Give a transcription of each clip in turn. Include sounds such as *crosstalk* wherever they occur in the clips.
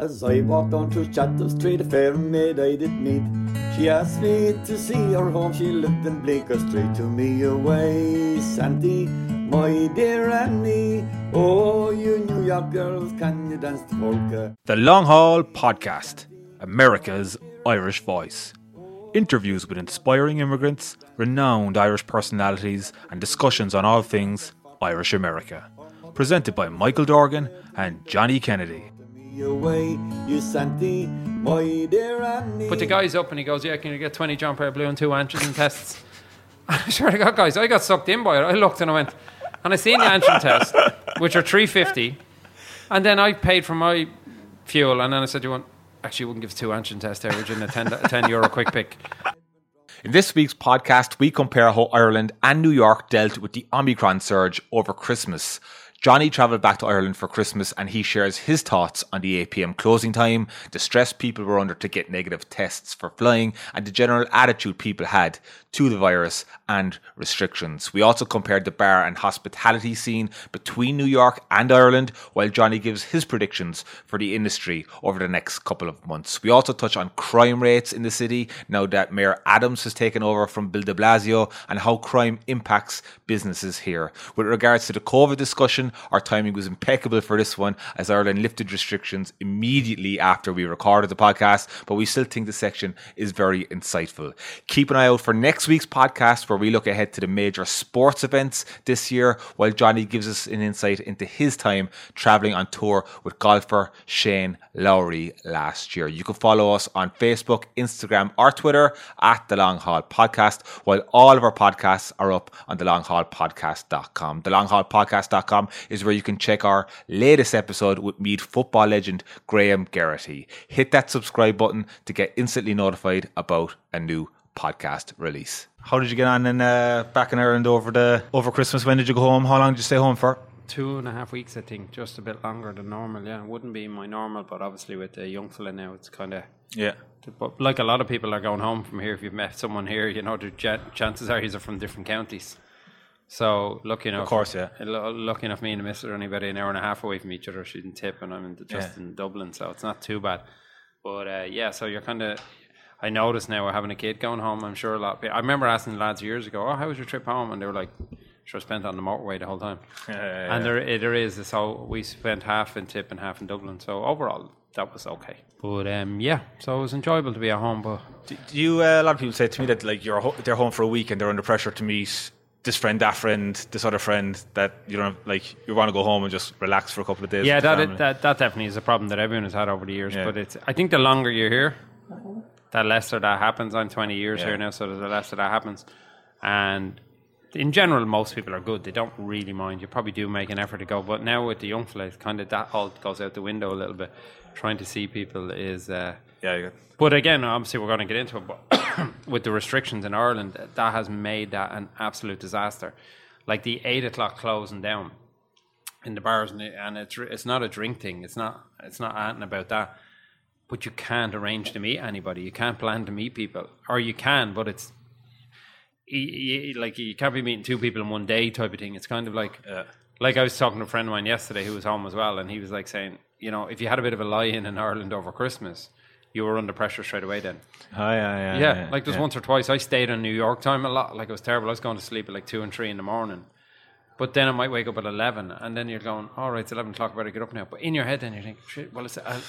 As I walked on through Chatham Street, a fair maid I did meet. She asked me to see her home, she lived in Bleecker Street. To me away, Santy, my dear Annie. Oh, you New York girls, can you dance the polka? The Long Hall Podcast, America's Irish Voice. Interviews with inspiring immigrants, renowned Irish personalities, and discussions on all things Irish America. Presented by Michael Dorgan and Johnny Kennedy. Me away, you Santy, my dear Annie. Put the guys up and he goes, Yeah, can you get 20 John Player Blue and two antigen tests? *laughs* I swear to God, guys, I got sucked in by it. I looked and I went, and I seen the antigen *laughs* test, which are 350 and then I paid for my fuel, and then I said, You want, actually, you wouldn't give us two antigen tests there, would you, in a 10, a 10 euro quick pick? In this week's podcast, we compare how Ireland and New York dealt with the Omicron surge over Christmas. Johnny travelled back to Ireland for Christmas and he shares his thoughts on the 8 pm closing time, the stress people were under to get negative tests for flying, and the general attitude people had to the virus and restrictions. We also compared the bar and hospitality scene between New York and Ireland, while Johnny gives his predictions for the industry over the next couple of months. We also touch on crime rates in the city now that Mayor Adams has taken over from Bill de Blasio and how crime impacts businesses here. With regards to the COVID discussion, our timing was impeccable for this one as Ireland lifted restrictions immediately after we recorded the podcast, but we still think the section is very insightful. Keep an eye out for next week's podcast where we look ahead to the major sports events this year, while Johnny gives us an insight into his time travelling on tour with golfer Shane Lowry last year. You can follow us on Facebook, Instagram, or Twitter at The Long Hall Podcast, while all of our podcasts are up on thelonghallpodcast.com. Thelonghallpodcast.com is where you can check our latest episode with Meath football legend Graham Geraghty. Hit that subscribe button to get instantly notified about a new podcast release. How did you get on in uh, back in Ireland over the over Christmas? When did you go home? How long did you stay home for? Two and a half weeks, I think, just a bit longer than normal. Yeah, it wouldn't be my normal, but obviously with the young fella now, it's kind of. Yeah. But like a lot of people are going home from here. If you've met someone here, you know, the ch- chances are he's are from different counties. So lucky enough, Of course, yeah. lu- Lucky enough, me and the missus are only about an hour and a half away from each other. She's in Tip, and I'm in, just Yeah. in Dublin, so it's not too bad. But uh, yeah, so you're kind of. I noticed now we're having a kid going home. I'm sure a lot. Of people, I remember asking lads years ago, "Oh, how was your trip home?" And they were like, "Sure, spent on the motorway the whole time." And there, eh, there is. So we spent half in Tip and half in Dublin. So overall, that was okay. But um, yeah, so it was enjoyable to be at home. But Do, do you? Uh, a lot of people say to me that like you're ho- they're home for a week and they're under pressure to meet this friend, that friend, this other friend. That you don't have, like you want to go home and just relax for a couple of days. yeah, that, it, that that definitely is a problem that everyone has had over the years. Yeah. But it's. I think the longer you're here, the lesser that happens. I'm 20 years Yeah. here now, so the lesser that happens. And in general, most people are good. They don't really mind. You probably do make an effort to go, but now with the young fellas, kind of that all goes out the window a little bit. Trying to see people is. Uh, yeah, But again, obviously, we're going to get into it. But *coughs* with the restrictions in Ireland, that has made that an absolute disaster. Like the eight o'clock closing down in the bars, and, and it's it's not a drink thing. It's not it's not anything about that. But you can't arrange to meet anybody. You can't plan to meet people, or you can, but it's like you can't be meeting two people in one day type of thing. It's kind of like like I was talking to a friend of mine yesterday who was home as well, and he was like saying, you know, if you had a bit of a lie in in Ireland over Christmas, you were under pressure straight away. Then, Oh, yeah, yeah, yeah, like there's yeah. once or twice I stayed in New York time a lot. Like it was terrible. I was going to sleep at like two and three in the morning. But then I might wake up at eleven, and then you're going, "All right, it's eleven o'clock. I better get up now." But in your head, then you think, "Shit, well, it's uh,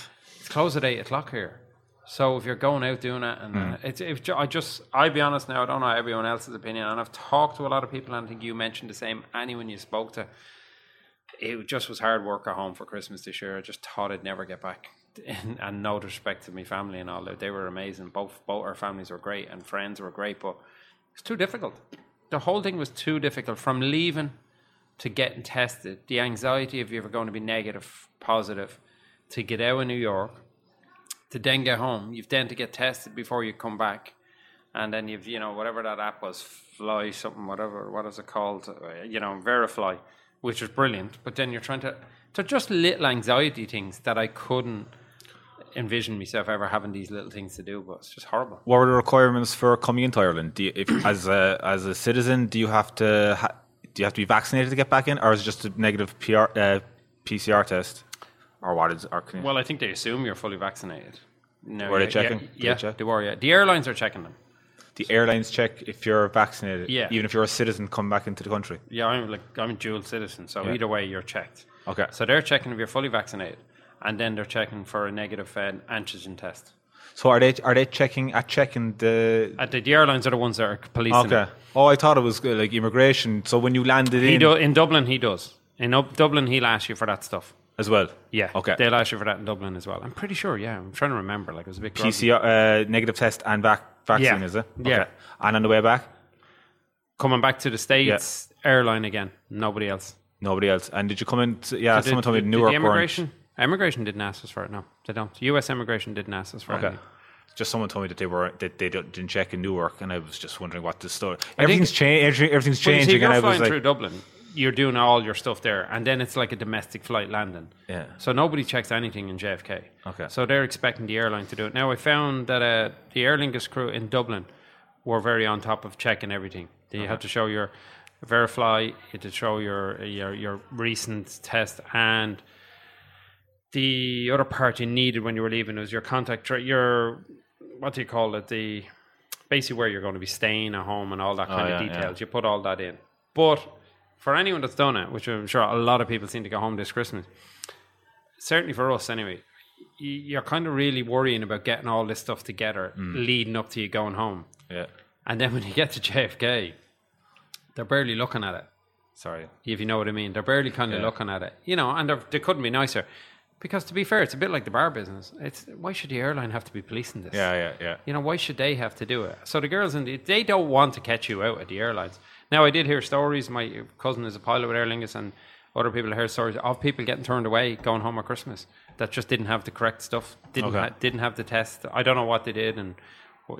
it's closed at eight o'clock here." So if you're going out doing it, and uh, it's, it's ju- I just, I'll be honest now, I don't know everyone else's opinion, and I've talked to a lot of people, and I think you mentioned the same. Anyone you spoke to, it just was hard work at home for Christmas this year. I just thought I'd never get back. *laughs* And, and no disrespect to my family and all that, they were amazing. Both both our families were great, and friends were great, but it's too difficult. The whole thing was too difficult from leaving to getting tested. The anxiety of you were going to be negative, positive, to get out of New York, to then get home. You've then to get tested before you come back, and then you've you know whatever that app was, Fly something, whatever. What is it called? Uh, You know, VeriFLY, which was brilliant. But then you're trying to. They're just little anxiety things that I couldn't envision myself ever having these little things to do, but it's just horrible. What were the requirements for coming into Ireland? You, if *coughs* as a as a citizen, do you have to ha, do you have to be vaccinated to get back in, or is it just a negative PR, uh, PCR test? Or what is? Or can you, Well, I think they assume you're fully vaccinated. No, Were they yeah, checking? Yeah, Did they yeah, check? they were. Yeah, the airlines are checking them. the airlines check if you're vaccinated, Yeah. even if you're a citizen come back into the country. Yeah, I'm like I'm a dual citizen, so Yeah. either way you're checked. Okay. So they're checking if you're fully vaccinated, and then they're checking for a negative uh, antigen test. So are they are they checking at checking the? Uh, the, the airlines are the ones that are policing. Okay. Oh, I thought it was uh, like immigration. So when you landed He in do, in Dublin, he does. In Up- Dublin, he'll ask you for that stuff. As well. Yeah. Okay. They'll ask you for that in Dublin as well. I'm pretty sure. Yeah, I'm trying to remember. Like it was a bit. groggy. PCR uh, negative test and vac- vaccine, Yeah. is it? Yeah. And on the way back, Coming back to the states, airline again. Nobody else. nobody else. And did you come in? To, yeah, Did- someone told me did- did Newark the weren't- immigration. Immigration didn't ask us for it. No, they don't. U.S. immigration didn't ask us for Okay. it. Just someone told me that they were that they didn't check in Newark, and I was just wondering what the story. Everything's changing. Everything's Well, see, changing, you're and I was through like, Dublin, you're doing all your stuff there, and then it's like a domestic flight landing. Yeah. So nobody checks anything in JFK. Okay. So they're expecting the airline to do it. Now I found that uh, the Aer Lingus crew in Dublin were very on top of checking everything. They had to show your VeriFLY, you had to show your your your recent test, and the other part you needed when you were leaving was your contact tra- your what do you call it the basically where you're going to be staying at home and all that kind Oh, yeah, of yeah. details. You put all that in, but for anyone that's done it, which I'm sure a lot of people seem to go home this Christmas, certainly for us anyway, you're kind of really worrying about getting all this stuff together Mm. leading up to you going home. yeah, And then when you get to JFK, they're barely looking at it, sorry, if you know what I mean. They're barely kind of Yeah. looking at it, you know, and they couldn't be nicer. Because to be fair, it's a bit like the bar business. It's why should the airline have to be policing this? yeah, yeah, yeah. You know, why should they have to do it? So the girls in the, they don't want to catch you out at the airlines. Now, I did hear stories. My cousin is a pilot with Aer Lingus, and other people heard stories of people getting turned away going home at Christmas that just didn't have the correct stuff, didn't Okay. ha- didn't have the test. I don't know what they did, and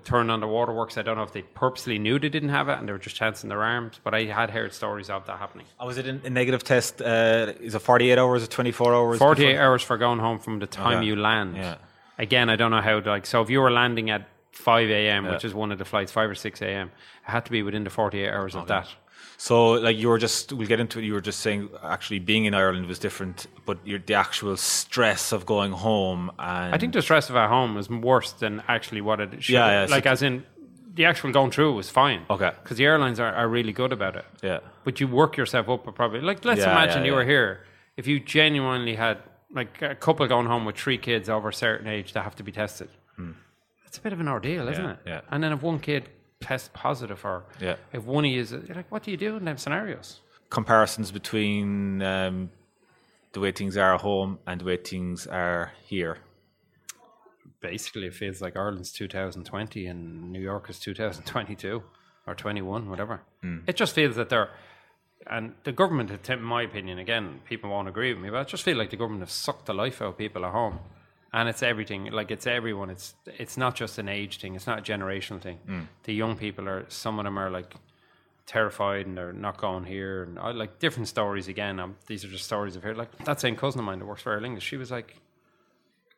turned on the waterworks. I don't know if they purposely knew they didn't have it and they were just chancing their arms. But I had heard stories of that happening. Oh, was it a, a negative test? Uh, is it 48 hours or 24 hours? 48 before? hours for going home from the time Okay. you land. Yeah. Again, I don't know how, like, so if you were landing at 5 a.m., Yeah. which is one of the flights, 5 or 6 a.m., it had to be within the 48 hours of oh, that. So, like, you were just, we'll get into it. You were just saying actually being in Ireland was different, but you're, the actual stress of going home and. I think the stress of at home is worse than actually what it should. Yeah, yeah, so like, as in, the actual going through was fine. Okay. Because the airlines are, are really good about it. Yeah. But you work yourself up probably. Like, let's Yeah, imagine yeah, you were here. If you genuinely had, like, a couple going home with three kids over a certain age that have to be tested, hmm. It's a bit of an ordeal, isn't. Yeah, it? yeah. And then if one kid tests positive, or Yeah. if one of you is, you're like, what do you do in them scenarios? Comparisons between um, the way things are at home and the way things are here. Basically, it feels like Ireland's 2020 and New York is 2022 or 21, whatever. It just feels that they're, and the government, in my opinion, again, people won't agree with me, but I just feel like the government have sucked the life out of people at home. And it's everything, like it's everyone. It's it's not just an age thing. It's not a generational thing. The young people are. Some of them are like terrified and they're not going here. And I like different stories again. Um, these are just stories I've heard. Like that same cousin of mine that works for Aer Lingus, she was like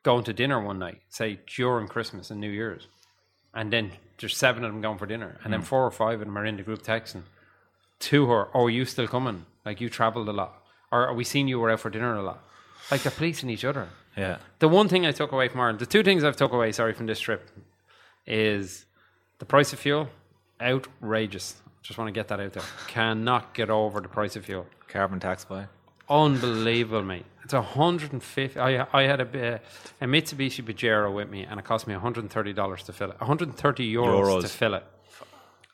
going to dinner one night, say during Christmas and New Year's, and then there's seven of them going for dinner, and then four or five of them are in the group texting to her, "Oh, are you still coming? Like you travelled a lot, or are we seeing you were out for dinner a lot?" Like they're policing each other. Yeah. The one thing I took away from Ireland, the two things I've took away, sorry, from this trip, is the price of fuel, outrageous. Just want to get that out there. Cannot get over the price of fuel. Carbon tax by. Unbelievable, mate. It's 150. I I had a, a Mitsubishi Pajero with me, and it cost me 130 dollars to fill it. 130 euros, Euros. to fill it.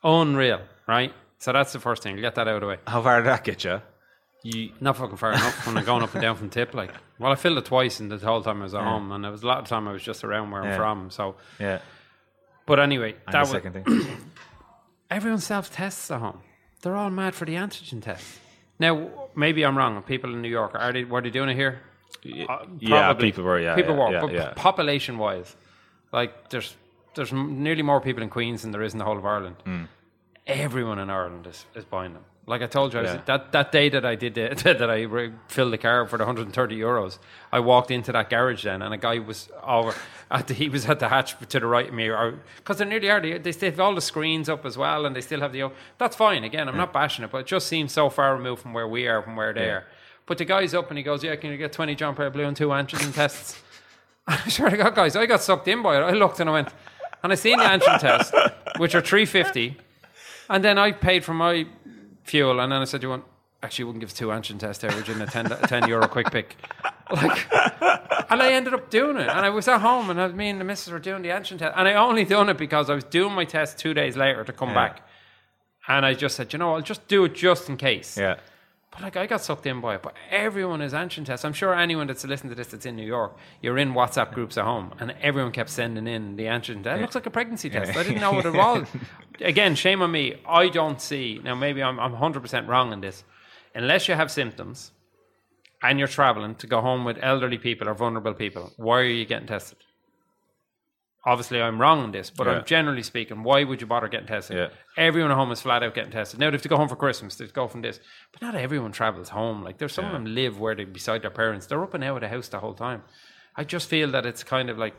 Unreal, right? So that's the first thing. Get that out of the way. How far did that get you? You, Not fucking far enough when I'm going up and down from tip. Like, well, I filled it twice in the whole time I was at home, and there was a lot of time I was just around where Yeah. I'm from. So, yeah. but anyway, And that the was second thing. *clears throat* everyone self tests at home. They're all mad for the antigen test. Now, maybe I'm wrong. People in New York are they were they doing it here? Uh, yeah, people were, yeah, people yeah, were. yeah, but yeah. population wise, like there's there's nearly more people in Queens than there is in the whole of Ireland. Everyone in Ireland is, is buying them. Like I told you, I was. Yeah. that that day that I did the, *laughs* that I re- filled the car for the 130 euros, I walked into that garage then, and a guy was over at the, he was at the hatch to the right of me, because they're nearly are. They, they still have all the screens up as well, and they still have the. That's fine. Again, I'm not bashing it, but it just seems so far removed from where we are, from where they Yeah. are. But the guy's up and he goes, "Yeah, can you get twenty John Player Blue and two antigen tests?" *laughs* I swear to God, guys, I got sucked in by it. I looked and I went, and I seen the antigen test, which are three fifty, and then I paid for my fuel, and then I said, "You want?" Actually, wouldn't give us two there, would you? In a 10, 10 euro quick pick, *laughs* like, and I ended up doing it. And I was at home, and I, me and the missus were doing the antigen test, and I only done it because I was doing my test two days later to come back, and I just said, you know, I'll just do it just in case. Yeah. But like I got sucked in by it. But everyone is antigen tests. I'm sure anyone that's listening to this that's in New York, you're in WhatsApp groups at home, and everyone kept sending in the antigen test. It looks like a pregnancy test. I didn't *laughs* know what it was. Again, shame on me. I don't see now. Maybe I'm I'm 100 percent wrong in this. Unless you have symptoms, and you're traveling to go home with elderly people or vulnerable people, why are you getting tested? Obviously, I'm wrong on this, but Yeah. I'm generally speaking, why would you bother getting tested? Yeah. Everyone at home is flat out getting tested. Now they have to go home for Christmas, they have to go from this. But not everyone travels home. Like there's some of them live where they're beside their parents. They're up and out of the house the whole time. I just feel that it's kind of like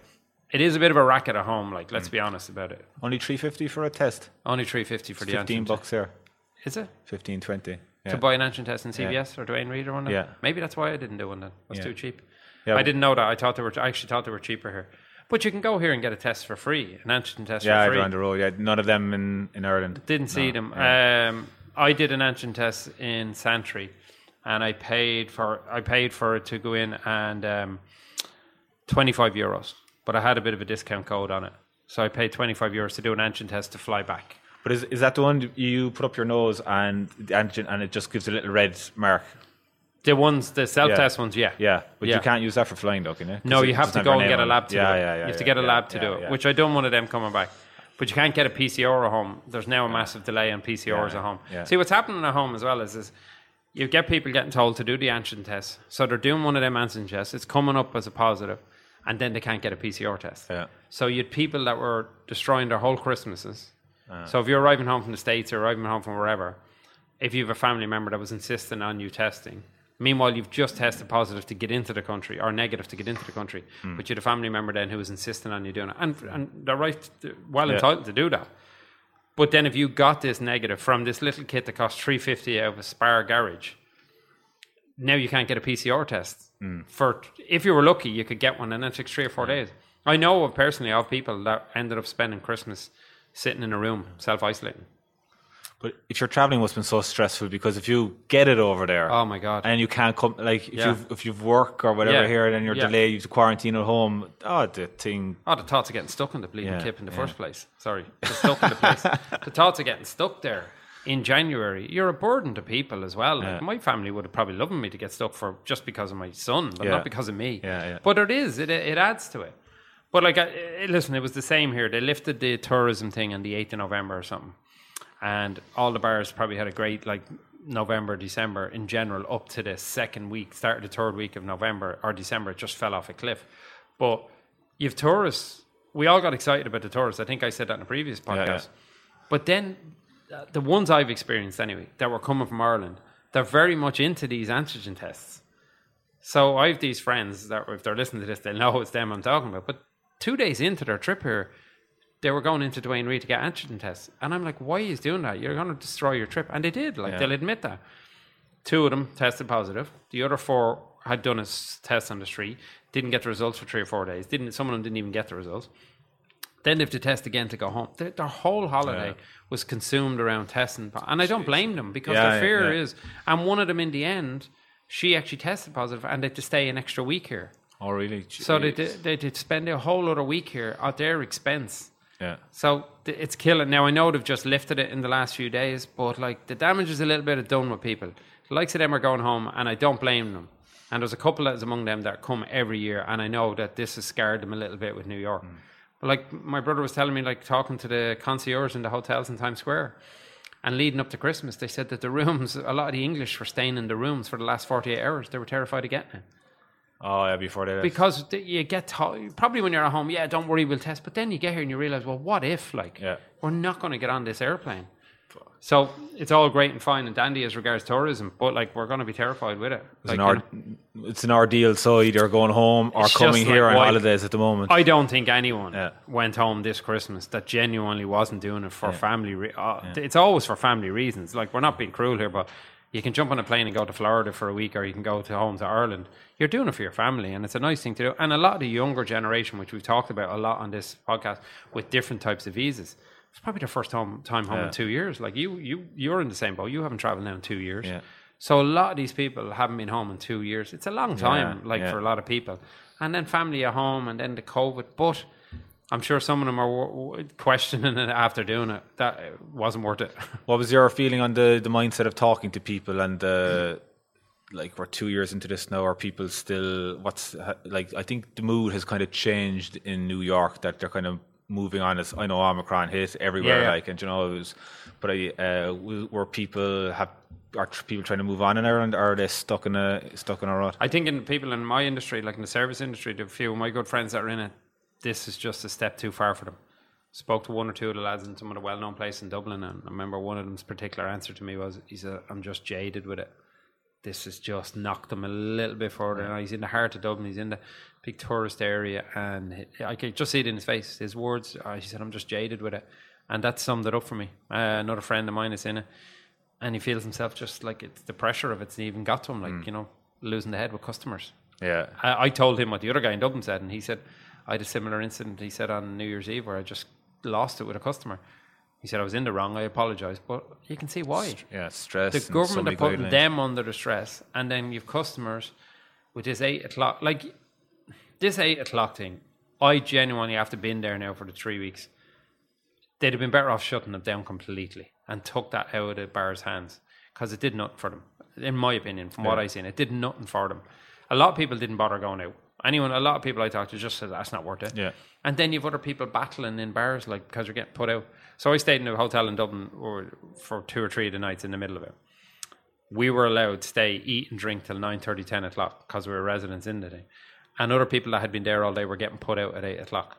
it is a bit of a racket at home, like Mm. let's be honest about it. Only three fifty for a test. Only three fifty for the Fifteen bucks here. Is it? 15, 20. Yeah. To buy an antigen test in CVS or Duane Reade or one? Yeah. Maybe that's why I didn't do one then. It was Yeah. too cheap. Yeah, I didn't know that. I thought they were I actually thought they were cheaper here. But you can go here and get a test for free, an antigen test yeah, for free. around the road. Yeah, none of them in, in Ireland. Didn't see them. Um, I did an antigen test in Santry, and I paid for I paid for it to go in and um, twenty five euros. But I had a bit of a discount code on it, so I paid twenty five euros to do an antigen test to fly back. But is, is that the one you put up your nose and the antigen and it just gives a little red mark? The ones, the self test ones, yeah. Yeah, but Yeah. you can't use that for flying, though, can you? 'Cause No, it you have doesn't to go your and name get a on it. lab to yeah, do it. Yeah, yeah, you have to yeah, get a yeah, lab to yeah, do it, yeah. which I done one of them coming back. But you can't get a PCR at home. There's now a massive delay on PCRs Yeah, at home. yeah. See, what's happening at home as well is, is you get people getting told to do the antigen test. So they're doing one of them antigen tests. It's coming up as a positive, and then they can't get a PCR test. Yeah. So you had people that were destroying their whole Christmases. Ah. So if you're arriving home from the States or arriving home from wherever, if you have a family member that was insisting on you testing, meanwhile you've just tested positive to get into the country or negative to get into the country, Hmm. but you had a family member then who was insisting on you doing it, and, and they're right, they're well Yeah. entitled to do that. But then if you got this negative from this little kit that cost three fifty out of a spare garage, now you can't get a PCR test. Hmm. For if you were lucky, you could get one, and it takes three or four days. I know of personally of people that ended up spending Christmas sitting in a room self isolating. But if you're traveling, must have been so stressful because if you get it over there, Oh my god! and you can't come, like if Yeah. you've if you've work or whatever Yeah. here, and then you're Yeah. delayed, you have to quarantine at home. Oh, the thing. Oh, the thoughts of getting stuck in the bleeding Yeah, kip in the first place. Sorry, the stuck in the place. *laughs* the thoughts of getting stuck there in January. You're a burden to people as well. Like, Yeah. My family would have probably loved me to get stuck for just because of my son, but Yeah. not because of me. Yeah, yeah. But it is. It it adds to it. But like, I, I- listen, it was the same here. They lifted the tourism thing on the eighth of November or something, and all the bars probably had a great like November, December in general up to the second week, start of the third week of November or December. It just fell off a cliff. But you've tourists. We all got excited about the tourists. I think I said that in a previous podcast. yeah. But then uh, the ones I've experienced anyway that were coming from Ireland, they're very much into these antigen tests. So I have these friends that if they're listening to this, they'll know it's them I'm talking about. But two days into their trip here, they were going into Duane Reade to get antigen tests. And I'm like, why are you doing that? You're going to destroy your trip. And they did. Like, Yeah. they'll admit that. Two of them tested positive. The other four had done a test on the street, didn't get the results for three or four days. Didn't Some of them didn't even get the results. Then they have to test again to go home. Their, their whole holiday Yeah. was consumed around testing. And I don't blame them because Yeah, their fear is. And one of them in the end, she actually tested positive and they had to stay an extra week here. Oh, really? So they did, they did spend a whole other week here at their expense. Yeah. So th- it's killing. Now I know they've just lifted it in the last few days, but like the damage is a little bit done with people. The likes of them are going home, and I don't blame them. And there's a couple that's among them that come every year, and I know that this has scarred them a little bit with New York. Hmm. But like my brother was telling me, like talking to the concierge in the hotels in Times Square, and leading up to Christmas, they said that the rooms, a lot of the English were staying in the rooms for the last 48 hours. They were terrified of getting it. Oh, yeah. Before they. Because th- you get to- probably when you're at home, yeah, don't worry, we'll test. But then you get here and you realize, well, what if like Yeah. we're not going to get on this airplane? So it's all great and fine and dandy as regards tourism, but like we're going to be terrified with it. it's, Like, an you know, it's an ordeal. So either going home or coming here like, on why- holidays at the moment. I don't think anyone Yeah. went home this Christmas that genuinely wasn't doing it for family. Re- uh, It's always for family reasons. Like we're not being cruel here, but You can jump on a plane and go to Florida for a week, or you can go to home to Ireland. You're doing it for your family, and it's a nice thing to do. And a lot of the younger generation, which we've talked about a lot on this podcast, with different types of visas, it's probably their first home, time home Yeah. in two years. Like you, you, you're in the same boat. You haven't traveled now in two years. Yeah. So a lot of these people haven't been home in two years. It's a long time, like yeah. for a lot of people. And then family at home, and then the COVID. But I'm sure some of them are questioning it after doing it. That it wasn't worth it. *laughs* What was your feeling on the, the mindset of talking to people and the like we're two years into this now? Are people still what's like? I think the mood has kind of changed in New York that they're kind of moving on. As I know Omicron hit everywhere, yeah. like and you know it was, but I uh, were people have are people trying to move on in Ireland? Or are they stuck in a stuck in a rut? I think in people in my industry, like in the service industry, the few of my good friends that are in it, this is just a step too far for them. Spoke to one or two of the lads in some of the well-known places in Dublin, and I remember one of them's particular answer to me was, "He said I'm just jaded with it. This has just knocked him a little bit further. Now he's in the heart of Dublin. He's in the big tourist area, and I could just see it in his face. His words. Uh, he said, "I'm just jaded with it," and that summed it up for me. Uh, another friend of mine is in it, and he feels himself just like it's the pressure of it's even got to him, like you know, losing the head with customers. Yeah, I, I told him what the other guy in Dublin said, and he said I had a similar incident. He said on New Year's Eve where I just lost it with a customer. He said I was in the wrong. I apologise, but you can see why. yeah, stress. The government are putting guidelines. them under the stress, and then you've customers with this eight o'clock. Like this eight o'clock thing, I genuinely have to been there now for the three weeks. They'd have been better off shutting it down completely and took that out of the bar's hands because it did nothing for them, in my opinion. From what I've seen, it did nothing for them. A lot of people didn't bother going out. Anyone, a lot of people I talked to just said that's not worth it. Yeah. And then you've other people battling in bars, like because you're getting put out. So I stayed in a hotel in Dublin or, for two or three of the nights in the middle of it. We were allowed to stay, eat and drink till 9.30, 10 o'clock because we were residents in the day. And other people that had been there all day were getting put out at 8 o'clock.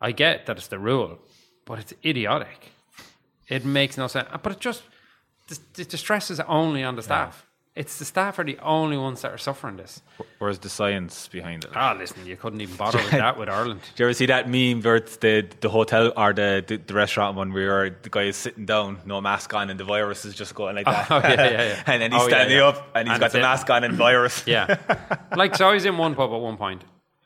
I get that it's the rule, but it's idiotic. It makes no sense. But it just, the, the stress is only on the staff. It's the staff are the only ones that are suffering this. Where's the science behind it? Ah, listen, you couldn't even bother with that with Ireland. *laughs* Do you ever see that meme where it's the the hotel or the, the, the restaurant one where the guy is sitting down, no mask on, and the virus is just going like that? Oh, *laughs* yeah, yeah, yeah. *laughs* and then he's Oh, yeah, standing yeah. up and he's And got the it. mask on and virus. Yeah. like, so I was in one pub at one point,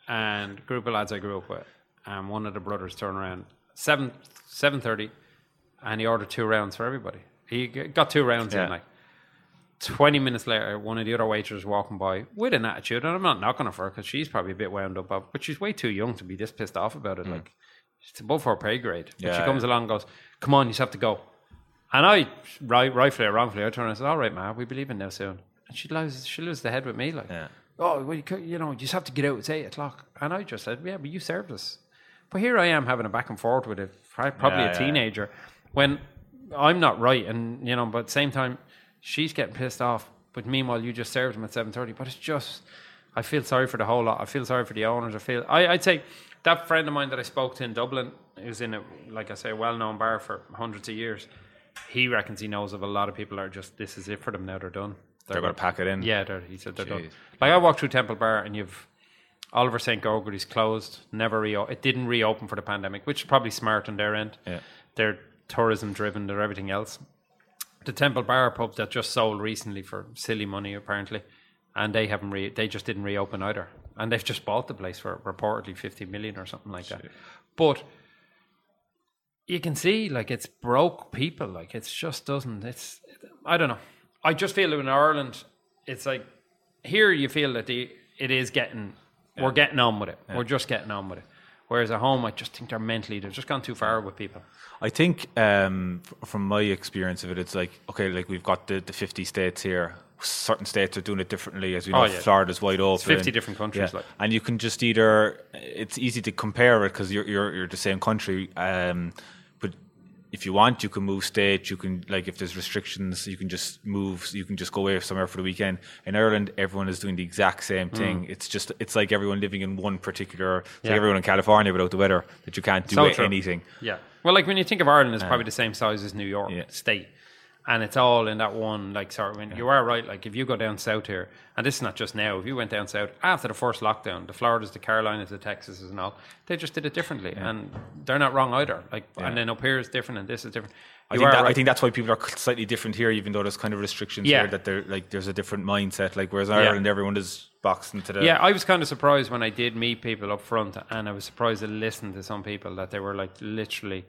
and a group of lads I grew up with, and one of the brothers turned around, 7 7.30, and he ordered two rounds for everybody. He got two rounds Yeah. in, like. 20 minutes later, one of the other waiters walking by with an attitude, and I'm not knocking her for her because she's probably a bit wound up, but she's way too young to be this pissed off about it. Like, it's above her pay grade. But she Mm. Yeah, comes along and goes, Come on, you just have to go. And I, right, rightfully or wrongfully, I turn around and said, All right, ma, we believe in now soon. And she loses, she loses the head with me, like, Yeah. Oh, well, you, could, you know, you just have to get out. It's eight o'clock. And I just said, Yeah, but you served us. But here I am having a back and forth with a probably Yeah, a yeah. teenager, when I'm not right. And, you know, but at the same time, she's getting pissed off. But meanwhile, you just served them at 7.30. But it's just, I feel sorry for the whole lot. I feel sorry for the owners. I feel, I, I'd say that friend of mine that I spoke to in Dublin, who's in a, like I say, a well-known bar for hundreds of years, he reckons he knows of a lot of people that are just, this is it for them now, they're done. They're going to pack it in. Yeah, they're, he said they're done. Like I walked through Temple Bar and you've Oliver St. Gogarty's closed, never re it didn't reopen for the pandemic, which is probably smart on their end. Yeah. They're tourism driven, they're everything else. The Temple Bar pub that just sold recently for silly money apparently, and they haven't re- they just didn't reopen either. And they've just bought the place for reportedly fifty million or something like that. But you can see like it's broke people like it just doesn't it's i don't know. I just feel in ireland it's like here you feel that the it is getting we're getting on with it. We're just getting on with it whereas at home i just think they're mentally they've just gone too far with people I think um, from my experience of it, it's like okay, like we've got the, the fifty states here. Certain states are doing it differently, as we know. Oh, yeah. Florida's wide open. 50 different countries, like. and you can just either. It's easy to compare it because you're, you're you're the same country. Um, if you want, you can move state. You can like if there's restrictions, you can just move. You can just go away somewhere for the weekend. In Ireland, everyone is doing the exact same thing. It's just it's like everyone living in one particular. It's Mm. Yeah. like everyone in California without the weather that you can't do So anything. yeah well like when you think of ireland it's probably the same size as new york Yeah. state And it's all in that one, like, sort of, when you are right. Like, if you go down south here, and this is not just now, if you went down south after the first lockdown, the Floridas, the Carolinas, the Texases, and all, they just did it differently. And they're not wrong either. Like, and then up here is different, and this is different. I think, that, I think that's why people are slightly different here, even though there's kind of restrictions Yeah. here that they're like there's a different mindset. Like whereas in Ireland, everyone is boxed into the Yeah, I was kind of surprised when I did meet people up front, and I was surprised to listen to some people that they were like literally.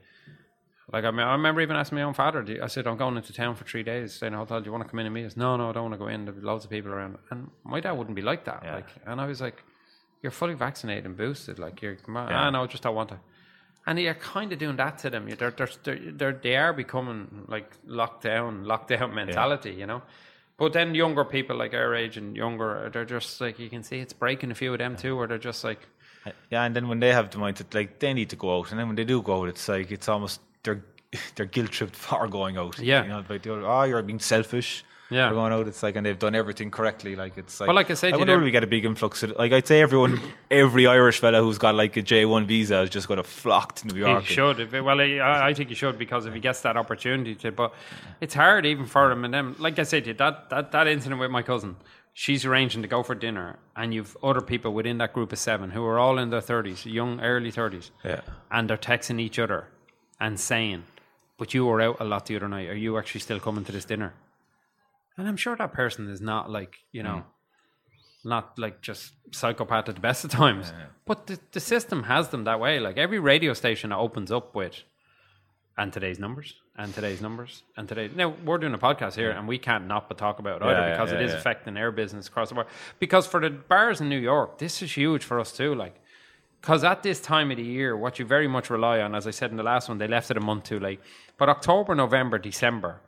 Like I, mean, I remember even asking my own father. You-" I said, "I'm going into town for three days. staying in a hotel. Do you want to come in and meet us?" No, no, I don't want to go in. there. There's loads of people around, and my dad wouldn't be like that. Yeah. Like, and I was like, "You're fully vaccinated and boosted. Like, you're. Yeah. Ah, no, I just don't want to." And you're kind of doing that to them. They're, they're, they're, they're, they are becoming like lockdown, lockdown mentality, you know. But then younger people like our age and younger, they're just like you can see it's breaking a few of them too, where they're just like, Yeah, and then when they have the mindset, like they need to go out, and then when they do go out, it's like it's almost they're *laughs* they're guilt tripped *laughs* for going out. Yeah. you know, like they're, oh, you're being selfish. Yeah. for going out. It's like, and they've done everything correctly. Like it's like, Well, like I said, I you wonder will we get a big influx. Of, like I'd say, everyone, *coughs* every Irish fella who's got like a J one visa is just going to flock to New he York. should. Well, I, I think he should because if he gets that opportunity to. But it's hard even for him and them. Like I said, that that that incident with my cousin. She's arranging to go for dinner, and you've other people within that group of seven who are all in their thirties, young, early thirties. Yeah. and they're texting each other and saying, "But you were out a lot the other night. Are you actually still coming to this dinner?" And I'm sure that person is not like you know, mm. not like just psychopath at the best of times. But the, the system has them that way. Like every radio station opens up with, and today's numbers, and today's numbers, and today. Now we're doing a podcast here, and we can't not but talk about it either Yeah, yeah, because it yeah, is yeah. affecting our business across the board. Because for the bars in New York, this is huge for us too. Like. Because at this time of the year, what you very much rely on, as I said in the last one, they left it a month too late. But October, November, December,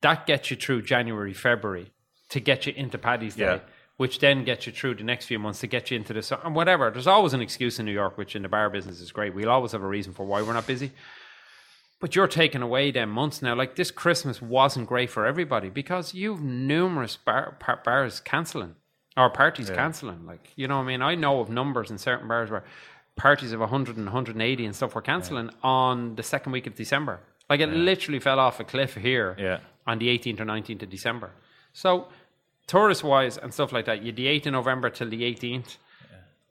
that gets you through January, February to get you into Paddy's Day, Yeah. which then gets you through the next few months to get you into the summer. And whatever. There's always an excuse in New York, which in the bar business is great. We'll always have a reason for why we're not busy. But you're taking away them months now. Like this Christmas wasn't great for everybody because you've numerous bar, bars cancelling or parties cancelling. Like, you know I mean? I know of numbers in certain bars where parties of 100 and 180 and stuff were cancelling on the second week of December. Like it literally fell off a cliff here Yeah. on the 18th or 19th of December. So, tourist wise and stuff like that, you the 8th of November till the 18th.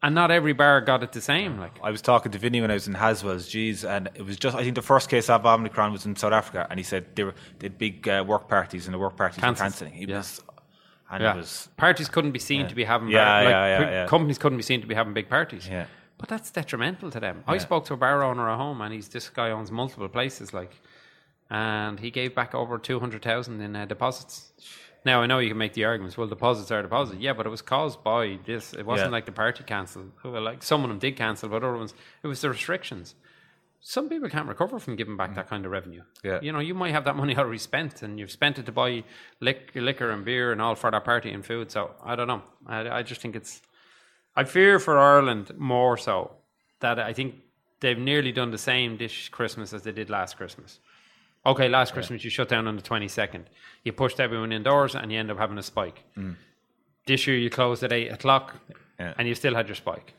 And not every bar got it the same. Like, I was talking to Vinny when I was in Haswell's, geez, and it was just, I think the first case of Omicron was in South Africa, and he said they, were, they had big uh, work parties, and the work parties Cancelled. were cancelling. He Yeah. was, and Yeah. it was, parties couldn't be seen to be having Yeah, bar- like, yeah, yeah, yeah. companies couldn't be seen to be having big parties. Yeah. But that's detrimental to them. I spoke to a bar owner at home, and he's this guy owns multiple places, like, and he gave back over two hundred thousand in uh, deposits. Now I know you can make the arguments. Well, deposits are deposits, yeah, but it was caused by this. It wasn't Yeah. like the party cancelled. Well, like some of them did cancel, but other ones it was the restrictions. Some people can't recover from giving back mm. that kind of revenue. Yeah. You know, you might have that money *laughs* already spent, and you've spent it to buy liquor and beer and all for that party and food. So I don't know. I, I just think it's. I fear for Ireland more so that I think they've nearly done the same this Christmas as they did last Christmas. Okay, last Christmas you shut down on the 22nd. You pushed everyone indoors and you end up having a spike. Mm. This year you closed at 8 o'clock Yeah. and you still had your spike.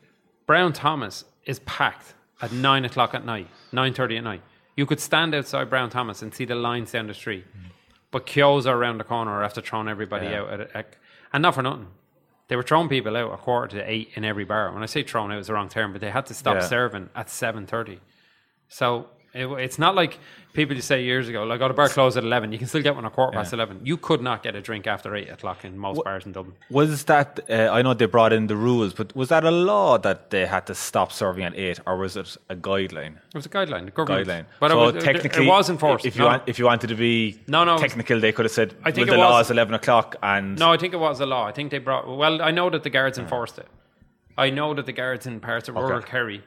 Brown Thomas is packed at 9 o'clock at night, 9.30 at night. You could stand outside Brown Thomas and see the lines down the street. Mm. But Kehoe's are around the corner after throwing everybody Yeah. out. At at- and not for nothing. They were throwing people out a quarter to 8 in every bar. When I say thrown out, was the wrong term, but they had to stop Yeah. serving at 7.30. So it, it's not like people used to say years ago, like, oh, the bar closed at 11. You can still get one at quarter past 11. You could not get a drink after 8 o'clock in most bars in Dublin. was that, uh, I know they brought in the rules, but was that a law that they had to stop serving at 8, or was it a guideline? It was a guideline, the government. Guideline. But so it, was, technically, it was enforced. If you no, want, if you wanted to be No, no. technical, they could have said, I think well, the law was- is eleven o'clock, and no, I think it was a law. I think they brought. Well, I know that the guards enforced it. I know that the guards in parts of rural Kerry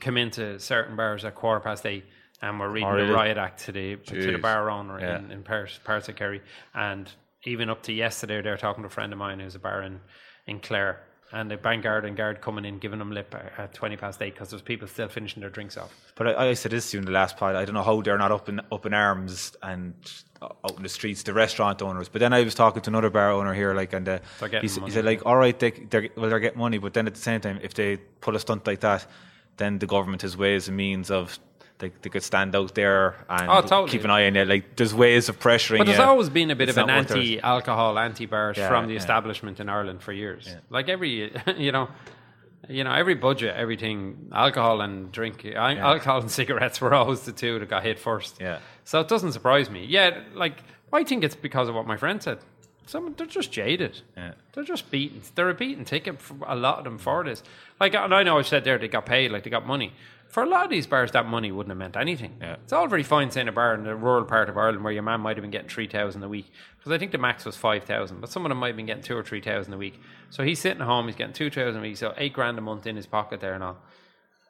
come into certain bars at quarter past eight and we're reading really? the riot act to the to the bar owner Yeah. in, in Paris, parts of Kerry. And even up to yesterday, they were talking to a friend of mine who's a bar in, in Clare. And the bank guard and guard coming in, giving them lip at, at 20 past eight because there's people still finishing their drinks off. But I, I said this to you in the last pod. I don't know how they're not up in up in arms and uh, out in the streets, the restaurant owners. But then I was talking to another bar owner here, like, and uh, he, getting he said, like, all right, they, they're well, they're getting money, but then at the same time, if they pull a stunt like that, then the government has ways and means of they, they could stand out there and Oh, totally. keep an eye on it. Like there's ways of pressuring. But there's you. always been a bit It's of an not worth it. anti-alcohol, anti-bars Yeah, from the yeah. establishment in Ireland for years. Like every, *laughs* you know, you know, every budget, everything, alcohol and drink, alcohol and *laughs* cigarettes were always the two that got hit first. Yeah. So it doesn't surprise me. Yeah, like I think it's because of what my friend said. Some they're just jaded. Yeah. They're just beaten. They're a beaten ticket for a lot of them for this. Like, and I know I said there they got paid, like they got money. For a lot of these bars, that money wouldn't have meant anything. Yeah. It's all very fine saying a bar in the rural part of Ireland where your man might have been getting three thousand a week, because I think the max was five thousand, but some of them might have been getting two or three thousand a week. So he's sitting at home, he's getting two thousand a week, so eight grand a month in his pocket there and all.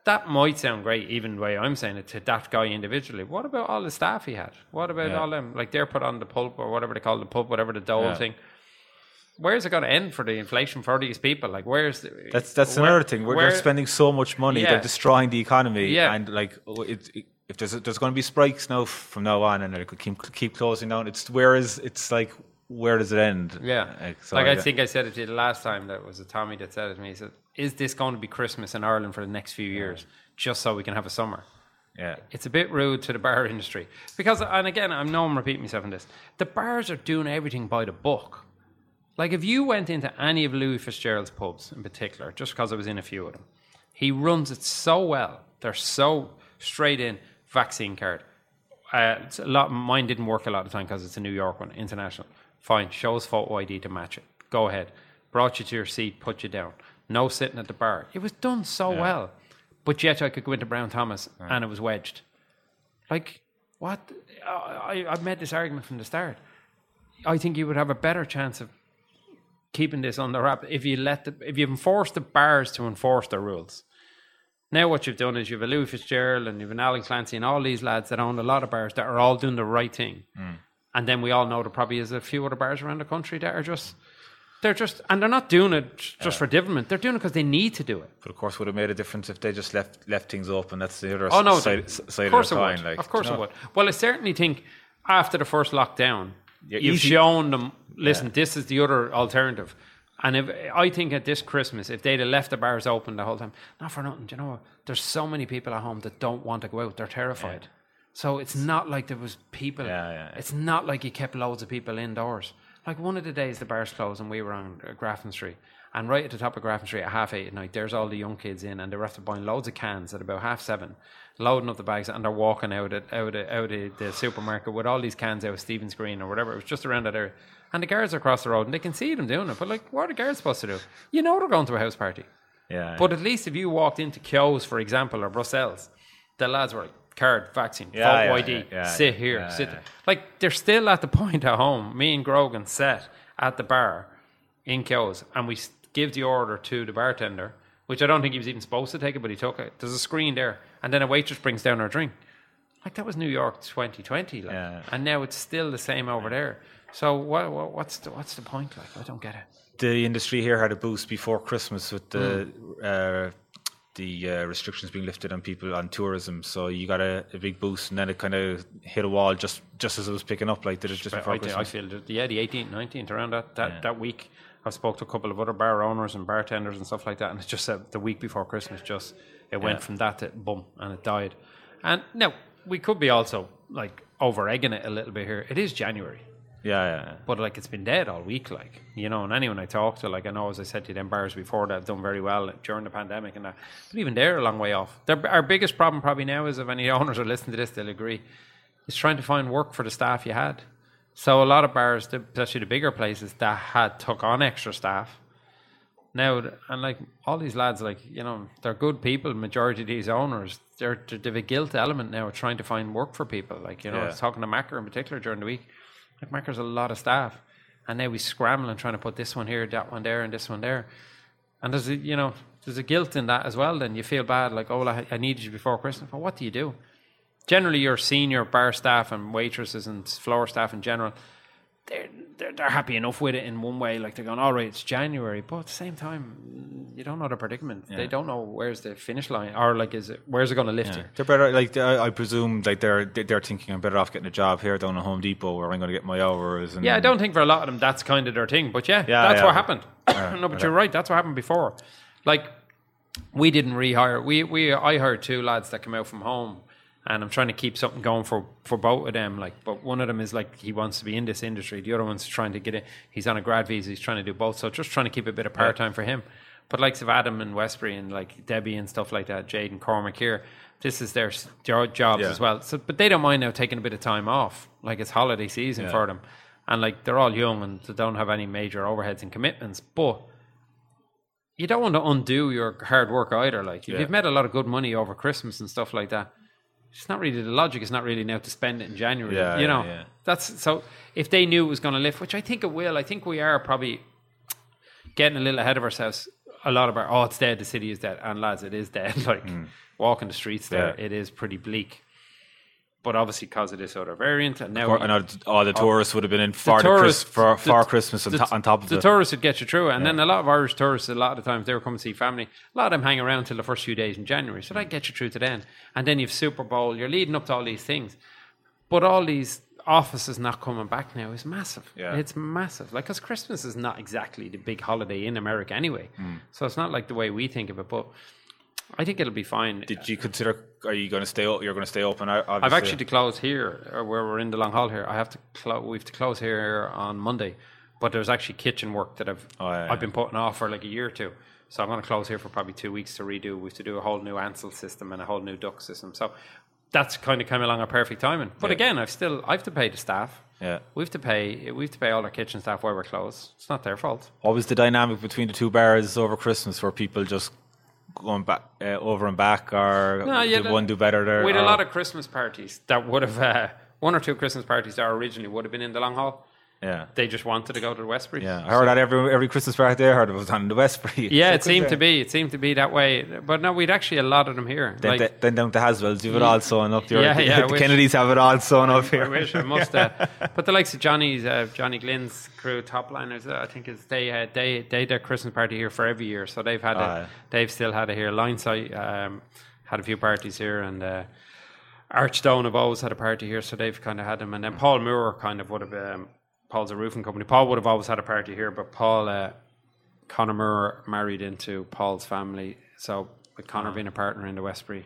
That might sound great, even the way I'm saying it to that guy individually. What about all the staff he had? What about Yeah. all them? Like they're put on the pulp or whatever they call the pub, whatever the dole Yeah. thing. Where's it going to end for the inflation for these people? Like, where's the, That's that's where- another thing. We're, where- they're spending so much money. Yeah. They're destroying the economy. Yeah. And like, oh, it, it- if there's there's going to be strikes now from now on, and they could keep keep closing down. It's where is it's like where does it end? Yeah. Like, so like I think I said it to you the last time that was a Tommy that said it to me. He said, Is this going to be Christmas in Ireland for the next few years? Just so we can have a summer. Yeah. It's a bit rude to the bar *laughs* industry. Because and again, I know I'm repeating myself in this. The bars are doing everything by the book. Like if you went into any of Louis Fitzgerald's pubs in particular, just because I was in a few of them, he runs it so well. They're so straight in vaccine card. Uh, it's a lot. Mine didn't work a lot of the time because it's a New York one, international. Fine, show us photo ID to match it. Go ahead. Brought you to your seat, put you down. No sitting at the bar. It was done so well, but yet I could go into Brown Thomas and it was wedged. Like what? I I've made this argument from the start. I think you would have a better chance of keeping this under wrap if you let the if you enforce the bars to enforce the rules. Now what you've done is you've a Louis Fitzgerald and you've an Alan Clancy and all these lads that own a lot of bars that are all doing the right thing. Mm. And then we all know there probably is a few other bars around the country that are just they're just and they're not doing it just for development. They're doing it because they need to do it. But of course, would have made a difference if they just left left things open. That's the other Oh no, side, of side course of the coin. Like, of course it would. Well, I certainly think after the first lockdown, Yeah, you've easy- shown them. Listen, this is the other alternative. And if I think at this Christmas, if they'd have left the bars open the whole time, not for nothing, do you know what? There's so many people at home that don't want to go out. They're terrified. So it's not like there was people. Yeah, yeah, yeah. It's not like you kept loads of people indoors. Like one of the days the bars closed and we were on uh, Grafton Street. And right at the top of Grafton Street at half eight at night, there's all the young kids in and they're after buying loads of cans at about half seven, loading up the bags and they're walking out at, out of, out of the supermarket with all these cans out of Stephen's Green or whatever. It was just around that area. And the guards are across the road and they can see them doing it. But like, what are the guards supposed to do? You know they're going to a house party. Yeah. But at least if you walked into Kehoe's, for example, or Brussels, the lads were like, card, vaccine, Yeah, photo yeah, ID, yeah, sit here, sit there. Like, they're still at the point at home. Me and Grogan sat at the bar in Kehoe's and we give the order to the bartender, which I don't think he was even supposed to take it, but he took it. There's a screen there. And then a waitress brings down her drink. Like, that was New York 2020. Like, Yeah. And now it's still the same over there. So what, what, what's, the, what's the point? Like, I don't get it. the industry here had a boost before Christmas with the Hmm. uh, the uh, restrictions being lifted on people on tourism. So you got a, a big boost, and then it kind of hit a wall just just as it was picking up. Like did it just before I, thi- I feel that, yeah, the 18th, 19th, around that, that, that week, I spoke to a couple of other bar owners and bartenders and stuff like that, and it just said the week before Christmas, just it went Yeah. from that to boom, and it died. And now we could be also like over egging it a little bit here. It is January, yeah, yeah, yeah. but like it's been dead all week, like you know. And anyone I talk to, like I know, as I said to them bars before that have done very well during the pandemic and that, but even they're a long way off. They're, our biggest problem probably now is if any *laughs* owners are listening to this, they'll agree, is trying to find work for the staff you had. So a lot of bars, especially the bigger places, that had took on extra staff. Now and like all these lads, like you know, they're good people. Majority of these owners, they're they have a guilt element now of trying to find work for people. Like you know, I was talking to Macker in particular during the week. Like Macker's a lot of staff, and now he's scrambling trying to put this one here, that one there, and this one there. And there's a, you know there's a guilt in that as well. Then you feel bad, like oh, well, I, I needed you before Christmas. But what do you do? Generally, your senior bar staff and waitresses and floor staff in general, they're, they're they're happy enough with it in one way. Like they're going, all right, it's January, but at the same time, you don't know the predicament. They don't know where's the finish line, or like is it where's it going to lift you? They're better. Like I, I presume, like they're they're thinking I'm better off getting a job here down at Home Depot where I'm going to get my hours. And Yeah, I don't think for a lot of them that's kind of their thing. But yeah, Yeah, that's yeah. what happened. *coughs* *coughs* no, but you're right. That's what happened before. Like we didn't rehire. We we I hired two lads that came out from home, and I'm trying to keep something going for for both of them. Like, but one of them is like he wants to be in this industry. The other one's trying to get it. He's on a grad visa. He's trying to do both. So just trying to keep a bit of part time for him. But likes of Adam and Westbury and like Debbie and stuff like that, Jade and Cormac here, this is their jobs Yeah. as well. So, but they don't mind now taking a bit of time off. Like it's holiday season Yeah. for them, and like they're all young and they don't have any major overheads and commitments. But you don't want to undo your hard work either. Like if Yeah. you've made a lot of good money over Christmas and stuff like that, it's not really the logic. It's not really now to spend it in January. Yeah, you know, yeah. that's so. If they knew it was going to lift, which I think it will, I think we are probably getting a little ahead of ourselves. A lot of our oh, it's dead. The city is dead, and lads, it is dead. *laughs* Like walking the streets there, Mm. Yeah. it is pretty bleak. But obviously, because of this other variant, and now and all- the tourists would have been in far the, tourists- Chris, for, for the- Christmas on, the, on top of the it. tourists would get you through. And then a lot of Irish tourists, a lot of the times they were coming to see family. A lot of them hang around till the first few days in January, so that gets you through to then. And then you've Super Bowl. You're leading up to all these things, but all these offices not coming back now is massive. Yeah. It's massive. Like because Christmas is not exactly the big holiday in America anyway, Hmm. so it's not like the way we think of it. But I think it'll be fine. Did you consider? Are you going to stay? You're going to stay open? I've actually to close here, uh, where we're in the Long Hall here. I have to close. We have to close here on Monday, but there's actually kitchen work that I've Oh, yeah, I've been putting off for like a year or two. So I'm going to close here for probably two weeks to redo. We have to do a whole new Ansul system and a whole new duct system. So that's kind of coming along at perfect timing. But Yeah. again, I've still I have to pay the staff. Yeah. We have to pay. We have to pay all our kitchen staff while we're closed. It's not their fault. What was the dynamic between the two bars over Christmas? Were people just going back uh, over and back, or No, yeah, did the- one do better there? We had a lot of Christmas parties that would have uh, one or two Christmas parties that originally would have been in the Long Hall. Yeah, They just wanted to go to the Westbury. yeah. I heard that every every Christmas party I heard it was on the Westbury. Yeah, So it seemed could to be. It seemed to be that way. But no, we'd actually a lot of them here. Then, Like, then down to Haswell's, you've it all sewn up. Your, Yeah, yeah, I *laughs* the wish. Kennedys have it all sewn up here. I wish I must. Uh, *laughs* but the likes of Johnny's, uh, Johnny Glynn's crew, Topliners, uh, I think is they uh, they they their Christmas party here for every year. So they've had Ah, it. They've still had it here. Linesight um, had a few parties here, and uh, Archstone have always had a party here. So they've kind of had them. And then Paul Moore kind of would have. Um, Paul's a roofing company. Paul would have always had a party here, but Paul. Uh, Conor Moore married into Paul's family. So with Conor Ah. being a partner in the Westbury,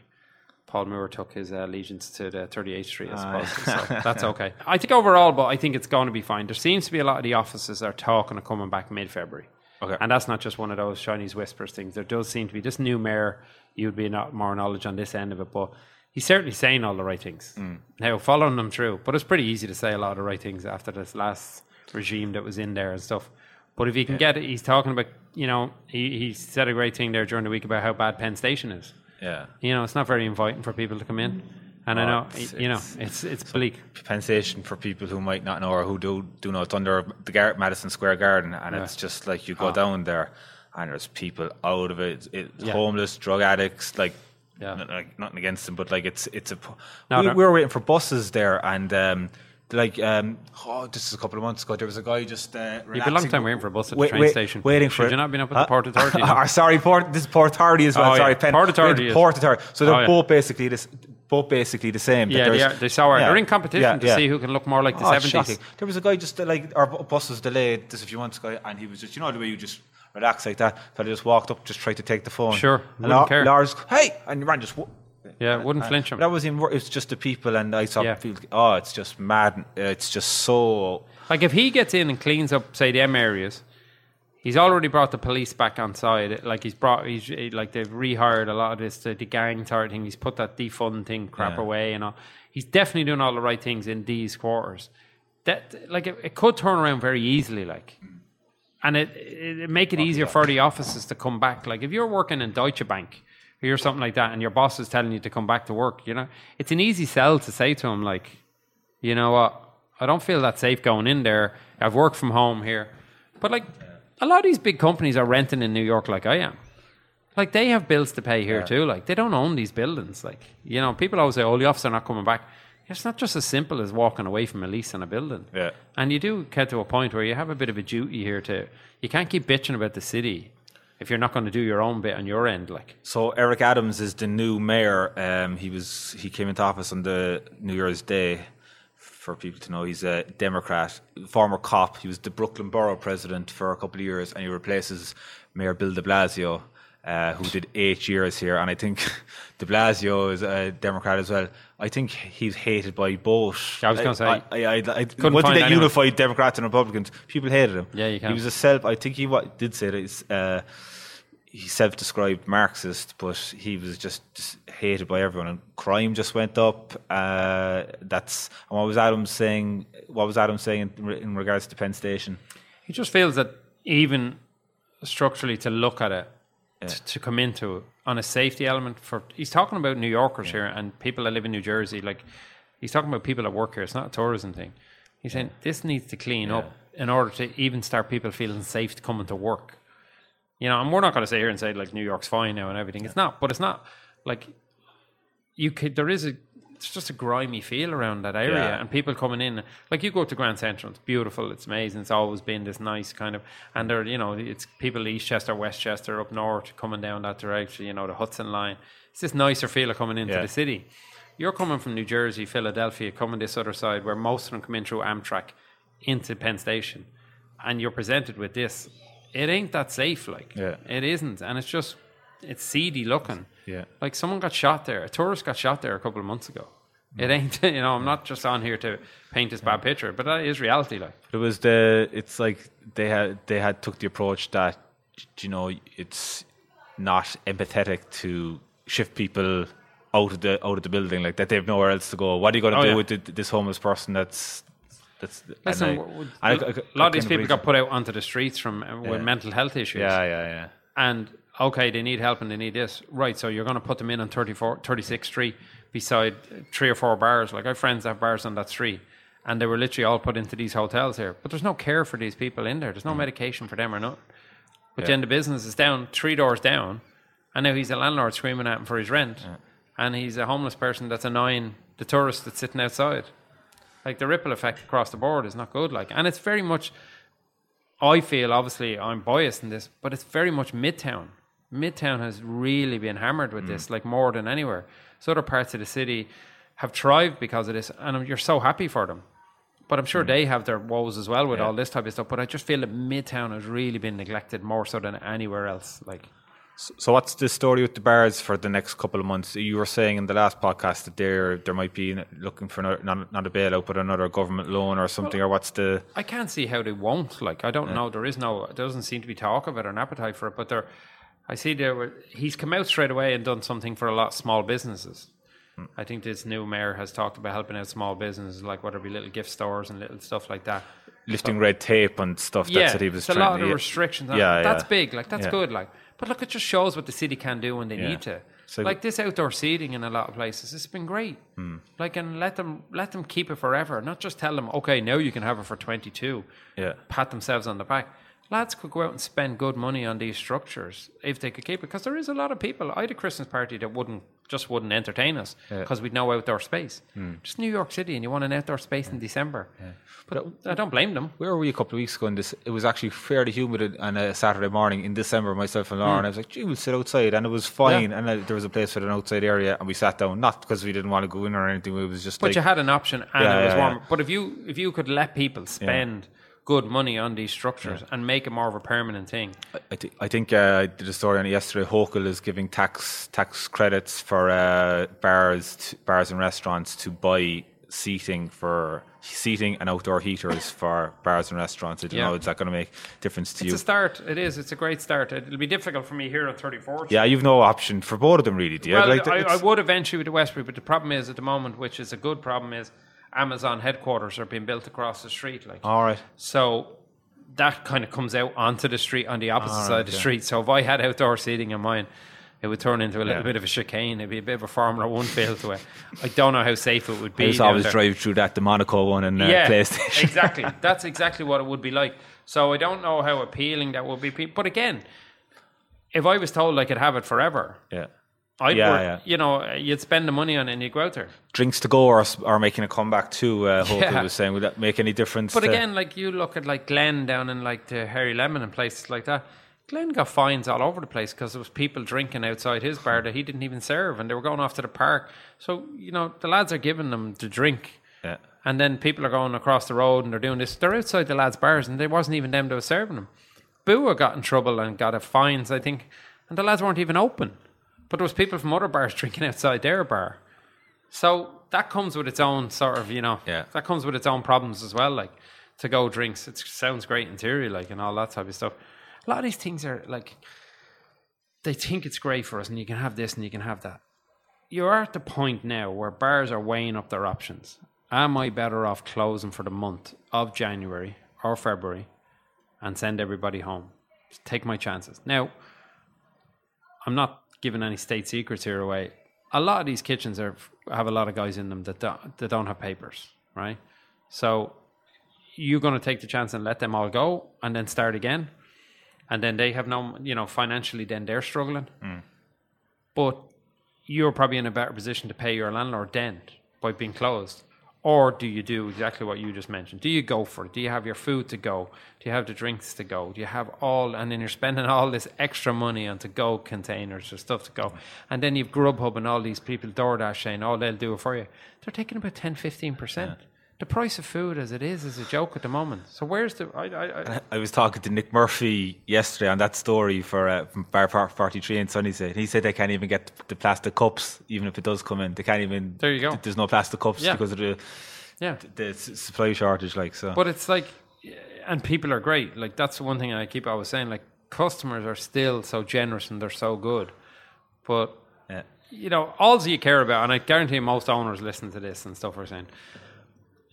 Paul Moore took his uh, allegiance to the 38th Street, I suppose. so *laughs* that's okay. I think overall, but I think it's going to be fine. There seems to be a lot of the offices are talking of coming back mid-February. Okay. And that's not just one of those Chinese whispers things. There does seem to be this new mayor. You'd be not more knowledge on this end of it, but he's certainly saying all the right things. Mm. Now, following them through, but it's pretty easy to say a lot of the right things after this last regime that was in there and stuff. But if he can get it, he's talking about, you know, he, he said a great thing there during the week about how bad Penn Station is. Yeah, You know, it's not very inviting for people to come in. And I Oh, know, it's- you know, it's- it's bleak. Penn Station for people who might not know or who do do know, it's under the Gar- Madison Square Garden, and it's just like you go down there, and there's people out of it, it's Yeah. homeless, drug addicts, like. Yeah. n- like nothing against them, but like it's it's a. No, we, no. we were waiting for buses there, and um, like um, oh, this is a couple of months ago. There was a guy just. Uh, You've been a long time waiting for a bus at the wait- train wait- station. waiting Should for you not been up at the Port Authority? *laughs* Or now? sorry, Port. This is Port Authority as well. Oh, sorry, yeah. Port Authority Port Authority. So they're Oh, yeah. both basically this, both basically the same. yeah, they, are, they are. yeah, They're in competition yeah, to yeah. see who can look more like the Oh, 70s. shocking. There was a guy just like our bu- bus was delayed just a few months ago, and he was just you know the way you just relax like that. Fella just walked up, just tried to take the phone. Sure, and wouldn't Lar- care. Lars, hey, and ran just. w- Yeah, wouldn't flinch him. That was in. It's just the people, and I saw Yeah. people. Oh, it's just mad. It's just so. Like if he gets in and cleans up, say, them areas, he's already brought the police back on side. Like he's brought, he's like they've rehired a lot of this, the, the gang sort thing. He's put that defund thing crap Yeah. away and all. He's definitely doing all the right things in these quarters. That like it, it could turn around very easily, like. And it, it, it make it easier for the offices to come back. Like if you're working in Deutsche Bank or something like that, and your boss is telling you to come back to work, you know, it's an easy sell to say to him like, you know what? I don't feel that safe going in there. I've worked from home here. But like a lot of these big companies are renting in New York like I am. Like they have bills to pay here too. Like they don't own these buildings. Like, you know, people always say, Oh, the office are not coming back. It's not just as simple as walking away from a lease on a building. Yeah. And you do get to a point where you have a bit of a duty here to you can't keep bitching about the city if you're not going to do your own bit on your end. Like So Eric Adams is the new mayor. Um, he was he came into office on the New Year's Day. For people to know, he's a Democrat, former cop. He was the Brooklyn Borough president for a couple of years, and he replaces Mayor Bill De Blasio. Uh, who did eight years here, and I think *laughs* De Blasio is a Democrat as well. I think he's hated by both. I was gonna say, I, I, I, I couldn't once they anyone. unified Democrats and Republicans, people hated him. Yeah, you can. He was a self. I think he wa- did say that. He's, uh, he's self-described Marxist, but he was just, just hated by everyone, and crime just went up. Uh, that's and what was Adam saying? What was Adam saying in, in regards to Penn Station? He just feels that even structurally to look at it, t- to come into on a safety element for he's talking about New Yorkers here and people that live in New Jersey. Like he's talking about people that work here. It's not a tourism thing. He's saying this needs to clean up in order to even start people feeling safe to coming to work. You know, and we're not going to sit here and say like New York's fine now and everything. It's not, but it's not like you could. There is a. It's just a grimy feel around that area, Yeah. and people coming in. Like you go to Grand Central, it's beautiful, it's amazing. It's always been this nice kind of, and there, you know, it's people Eastchester, Westchester, up north, coming down that direction. You know, the Hudson line. It's this nicer feel of coming into Yeah. the city. You're coming from New Jersey, Philadelphia, coming this other side where most of them come in through Amtrak into Penn Station, and you're presented with this. It ain't that safe, like Yeah. it isn't, and it's just it's seedy looking. Yeah. Like someone got shot there. A tourist got shot there a couple of months ago. It ain't, *laughs* you know, I'm not just on here to paint this bad picture, but that is reality. Like, It was the. It's like they had they had took the approach that you know it's not empathetic to shift people out of the out of the building like that. They have nowhere else to go. What are you going to Oh, do yeah. with the, this homeless person? That's that's. listen, and I- w- w- I- I- I a lot of these people got put out onto the streets from uh, with Yeah. mental health issues. Yeah, yeah, yeah. And okay, they need help and they need this. Right, so you're going to put them in on 34, 36th Street beside three or four bars. Like I have friends that have bars on that street. And they were literally all put into these hotels here. But there's no care for these people in there. There's no mm-hmm. medication for them or not. But then the business is down three doors down. And now he's a landlord screaming at him for his rent. And he's a homeless person that's annoying the tourist that's sitting outside. Like the ripple effect across the board is not good. Like, and it's very much I feel obviously I'm biased in this, but it's very much Midtown. Midtown has really been hammered with mm. this, like more than anywhere. So other parts of the city have thrived because of this, and you're so happy for them. But I'm sure mm. they have their woes as well with all this type of stuff. But I just feel that Midtown has really been neglected more so than anywhere else. Like, So what's the story with the bars for the next couple of months? You were saying in the last podcast that there there might be looking for another, not, not a bailout but another government loan or something. or what's the I can't see how they won't. Like, I don't know. There is no, there doesn't seem to be talk of it or an appetite for it. But there, I see there. Were, he's come out straight away and done something for a lot of small businesses. I think this new mayor has talked about helping out small businesses, like whether it be little gift stores and little stuff like that. lifting red tape and stuff? yeah, that's what he was it's a trying lot to of restrictions. on Yeah, that's yeah. big. Like that's Yeah. good. Like, but look, it just shows what the city can do when they Yeah. need to. So- like this outdoor seating in a lot of places, it's been great. Hmm. Like, and let them let them keep it forever. Not just tell them, okay, now you can have it for twenty two. Yeah. pat themselves on the back. Lads could go out and spend good money on these structures if they could keep it, because there is a lot of people. I had a Christmas party that wouldn't just wouldn't entertain us because we'd no outdoor space. Hmm. Just New York City, and you want an outdoor space in December. But I don't blame them. Where were we a couple of weeks ago? And this it was actually fairly humid on a Saturday morning in December. Myself and. Lauren, I was like, "Gee, we'll sit outside," and it was fine. And uh, there was a place with an outside area, and we sat down. Not because we didn't want to go in or anything. It was just But like, you had an option, and Yeah, it was warm. yeah. But if you if you could let people spend good money on these structures and make it more of a permanent thing, I, th- I think uh, I did a story on it yesterday. Hochul is giving tax tax credits for uh, bars, bars and restaurants to buy seating for seating and outdoor heaters *coughs* for bars and restaurants. I don't Yeah. know. Is that going to make difference to it's you? It's a start. It is. It's a great start. It'll be difficult for me here at 34th. yeah, you've no option for both of them, really. Do you? Well, Like, I, I would eventually with the Westbury, but the problem is at the moment, which is a good problem, is Amazon headquarters are being built across the street. Like, all right. so that kind of comes out onto the street on the opposite All side right, of the yeah. street. So if I had outdoor seating in mine, it would turn into a little Yeah. bit of a chicane. It'd be a bit of a Formula One feel to it. I don't know how safe it would be. I just always there. drive through that the Monaco one and uh, yeah, PlayStation. exactly. *laughs* That's exactly what it would be like. So I don't know how appealing that would be. But again, if I was told I could have it forever, yeah. I'd Yeah, work, yeah. you know, you'd spend the money on it and you'd go out there. Drinks to go or, s- or making a comeback too. Uh, *laughs* Yeah. was saying, would that make any difference? But again, like you look at like Glen down in like the Harry Lemon and places like that. Glenn got fines all over the place because there was people drinking outside his bar that he didn't even serve, and they were going off to the park. So you know the lads are giving them to drink, yeah. and then people are going across the road and they're doing this. They're outside the lads' bars, and there wasn't even them that was serving them. Bua got in trouble and got a fines. I think and the lads weren't even open. But there was people from other bars *laughs* drinking outside their bar. So that comes with its own sort of, you know, Yeah. that comes with its own problems as well. Like to go drinks, it sounds great in theory, like and all that type of stuff. A lot of these things are like they think it's great for us, and you can have this and you can have that. You're at the point now where bars are weighing up their options. Am I better off closing for the month of January or February and send everybody home? Take my chances. Now, I'm not giving any state secrets here away. A lot of these kitchens are have a lot of guys in them that don't, that don't have papers, right? So you're going to take the chance and let them all go and then start again, and then they have no, you know, financially, then they're struggling. Mm. But you're probably in a better position to pay your landlord then by being closed. Or do you do exactly what you just mentioned? Do you go for it? Do you have your food to go? Do you have the drinks to go? Do you have all, and then you're spending *laughs* all this extra money on to go containers or stuff to go. And then you've Grubhub and all these people, DoorDash saying, oh, they'll do it for you. They're taking about 10, 15%. The price of food as it is is a joke at the moment. So where's the, I, I, I, I was talking to Nick Murphy yesterday on that story for uh, from Bar Par- 43 in Sunnyside. He said they can't even get the plastic cups, even if it does come in. They can't even. There you go. There's no plastic cups Yeah. because of the yeah. the s- supply shortage. Like so. But it's like, and people are great. Like that's the one thing I keep always saying. Like customers are still so generous and they're so good, but yeah. you know, all you care about, and I guarantee most owners listen to this and stuff are saying,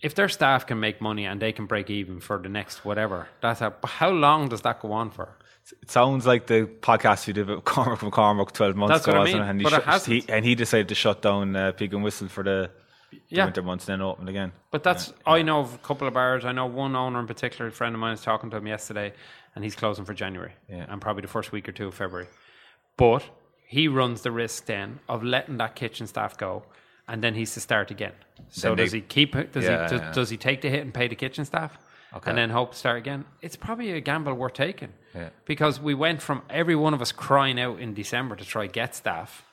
if their staff can make money and they can break even for the next whatever, that's how. But how long does that go on for? It sounds like the podcast you did with Cormac from Cormac 12 months That's ago, I wasn't mean, it? And, he but it shut- hasn't. he, and he decided to shut down uh, Pig and Whistle for the, the Yeah. winter months and then open again. But that's I know of a couple of bars. I know one owner in particular. A friend of mine was talking to him yesterday, and he's closing for January Yeah. and probably the first week or two of February. But he runs the risk then of letting that kitchen staff go, and then he's to start again. So they- does he keep? it? Does Yeah, he does, yeah. does he take the hit and pay the kitchen staff, Okay. and then hope to start again? It's probably a gamble worth taking. Yeah. Because we went from every one of us crying out in December to try get staff.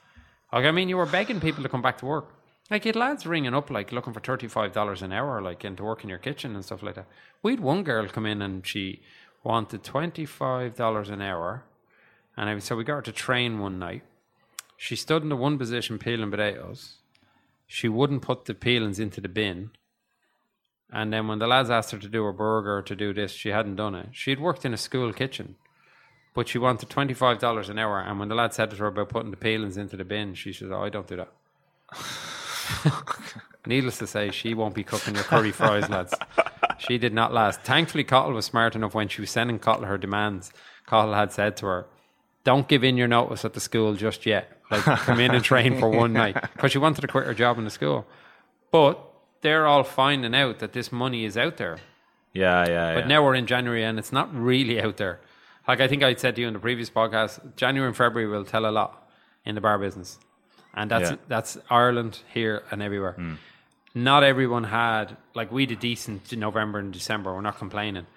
Like I mean, you were begging people to come back to work. Like you had lads ringing up, like looking for thirty five dollars an hour, like into work in your kitchen and stuff like that. We had one girl come in and she wanted twenty five dollars an hour, and I, so we got her to train one night. She stood in the one position peeling potatoes. She wouldn't put the peelings into the bin. And then when the lads asked her to do a burger or to do this, she hadn't done it. She'd worked in a school kitchen, but she wanted twenty five dollars an hour. And when the lad said to her about putting the peelings into the bin, she said, "Oh, I don't do that." *laughs* Needless to say, she won't be cooking your curry fries, lads. She did not last. Thankfully, Cottle was smart enough when she was sending Cottle her demands. Cottle had said to her, "Don't give in your notice at the school just yet. Like, come in and train for one night," *laughs* because she wanted to quit her job in the school. But they're all finding out that this money is out there. Yeah, yeah, But yeah. now we're in January and it's not really out there. Like I think I said to you in the previous podcast, January and February will tell a lot in the bar business. And that's Yeah. that's Ireland here and everywhere. Mm. Not everyone had like we did decent in November and December, we're not complaining.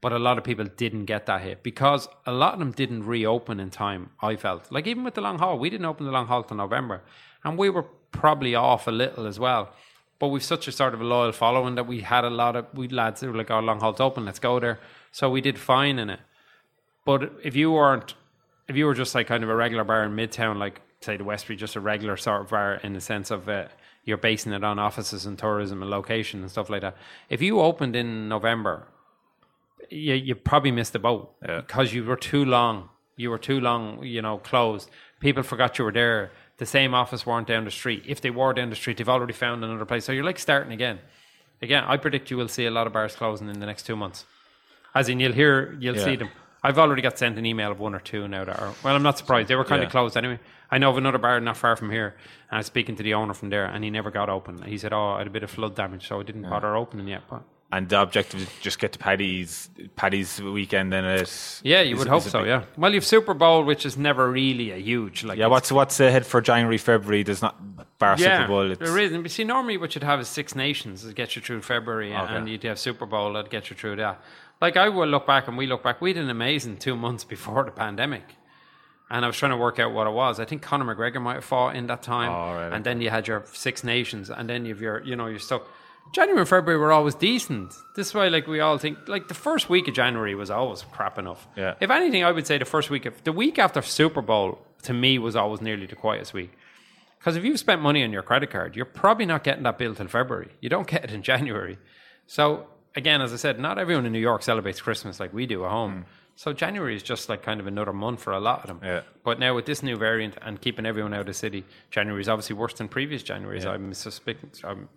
But a lot of people didn't get that hit because a lot of them didn't reopen in time, I felt. Like even with the Long Hall, we didn't open the Long Hall till November. And we were probably off a little as well. But we've such a sort of a loyal following that we had a lot of we lads who were like, Oh, Long Hall's open, let's go there. So we did fine in it. But if you weren't, if you were just like kind of a regular bar in Midtown, like say the Westbury, just a regular sort of bar in the sense of uh, you're basing it on offices and tourism and location and stuff like that. If you opened in November, you, you probably missed the boat Yeah. because you were too long. You were too long, you know, closed. People forgot you were there. The same office weren't down the street. If they were down the street, they've already found another place. So you're like starting again. Again, I predict you will see a lot of bars closing in the next two months. As in, you'll hear, you'll Yeah. see them. I've already got sent an email of one or two now that are, well, I'm not surprised. They were kind Yeah. of closed anyway. I know of another bar not far from here, and I was speaking to the owner from there, and he never got open. He said, Oh, I had a bit of flood damage, so I didn't bother opening yet. But And the objective is just get to Paddy's Paddy's weekend Then it. yeah, you is- would hope so, big- yeah. Well, you've Super Bowl, which is never really a huge, like, Yeah, what's what's ahead for January, February? There's not Bar Super Bowl. It's, there is. And see, normally what you'd have is Six Nations to get you through February, Okay. and you'd have Super Bowl that get you through that. Like I will look back, and we look back. We had an amazing two months *laughs* before the pandemic, and I was trying to work out what it was. I think Conor McGregor might have fought in that time, Oh, right, and then you had your Six Nations, and then you've your, you know, your stuff. January and February were always decent. This is why, like, we all think, like, the first week of January was always crap enough. Yeah. If anything, I would say the first week of the week after Super Bowl to me was always nearly the quietest week. Because if you've spent money on your credit card, you're probably not getting that bill till February. You don't *laughs* get it in January. So again, as I said, not everyone in New York celebrates Christmas like we do at home. Mm. So January is just like kind of another month for a lot of them. Yeah. But now with this new variant and keeping everyone out of the city, January is obviously worse than previous Januaries. I'm suspecting, I'm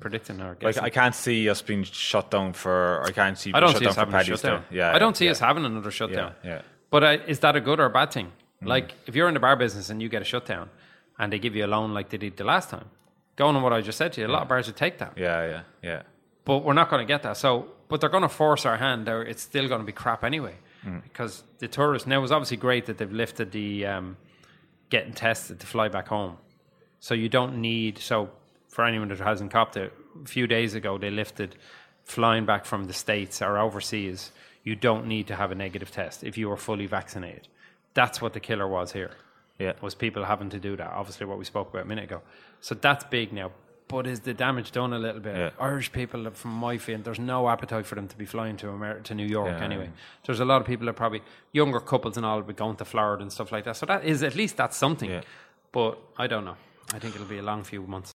predicting or Like. I can't see us being shut down for. I can't see. I don't shut see down us having a shutdown. Yeah, I don't see yeah. us having another shutdown. Yeah, yeah. But uh, is that a good or a bad thing? Mm. Like, if you're in the bar business and you get a shutdown and they give you a loan like they did the last time, going on what I just said to you, a lot of bars would take that. Yeah, yeah, yeah. But we're not going to get that. So, but they're going to force our hand. There, it's still going to be crap anyway, because the tourists now it was obviously great that they've lifted the um, getting tested to fly back home. So you don't need. So for anyone that hasn't copped it, a few days ago they lifted flying back from the states or overseas. You don't need to have a negative test if you are fully vaccinated. That's what the killer was here Yeah. was people having to do that. Obviously, what we spoke about a minute ago. So that's big now. But is the damage done a little bit? Yeah. Irish people, from my feeling, there's no appetite for them to be flying to Amer- to New York Yeah. anyway. There's a lot of people that probably younger couples and all will be going to Florida and stuff like that. So that is at least that's something. Yeah. But I don't know. I think it'll be a long few months.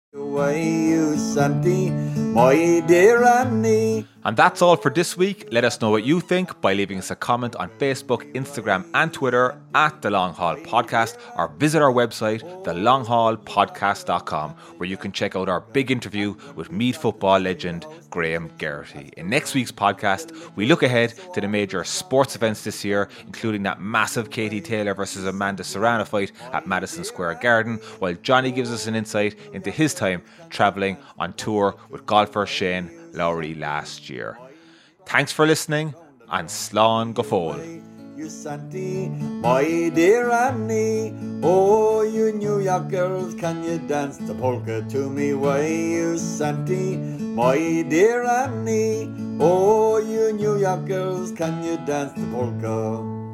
And that's all for this week. Let us know what you think by leaving us a comment on Facebook, Instagram, and Twitter at The Long Hall Podcast or visit our website, thelonghallpodcast.com, where you can check out our big interview with Meath football legend Graham Geraghty. In next week's podcast, we look ahead to the major sports events this year, including that massive Katie Taylor versus Amanda Serrano fight at Madison Square Garden, while Johnny gives us an insight into his time travelling on tour with golfer Shane Lowry last year. Thanks for listening and Slán go. You Santy, my dear Annie. Oh, you New York girls, can you dance the polka to me? Why, you Santy, my dear Annie. Oh, you New York girls, can you dance the polka?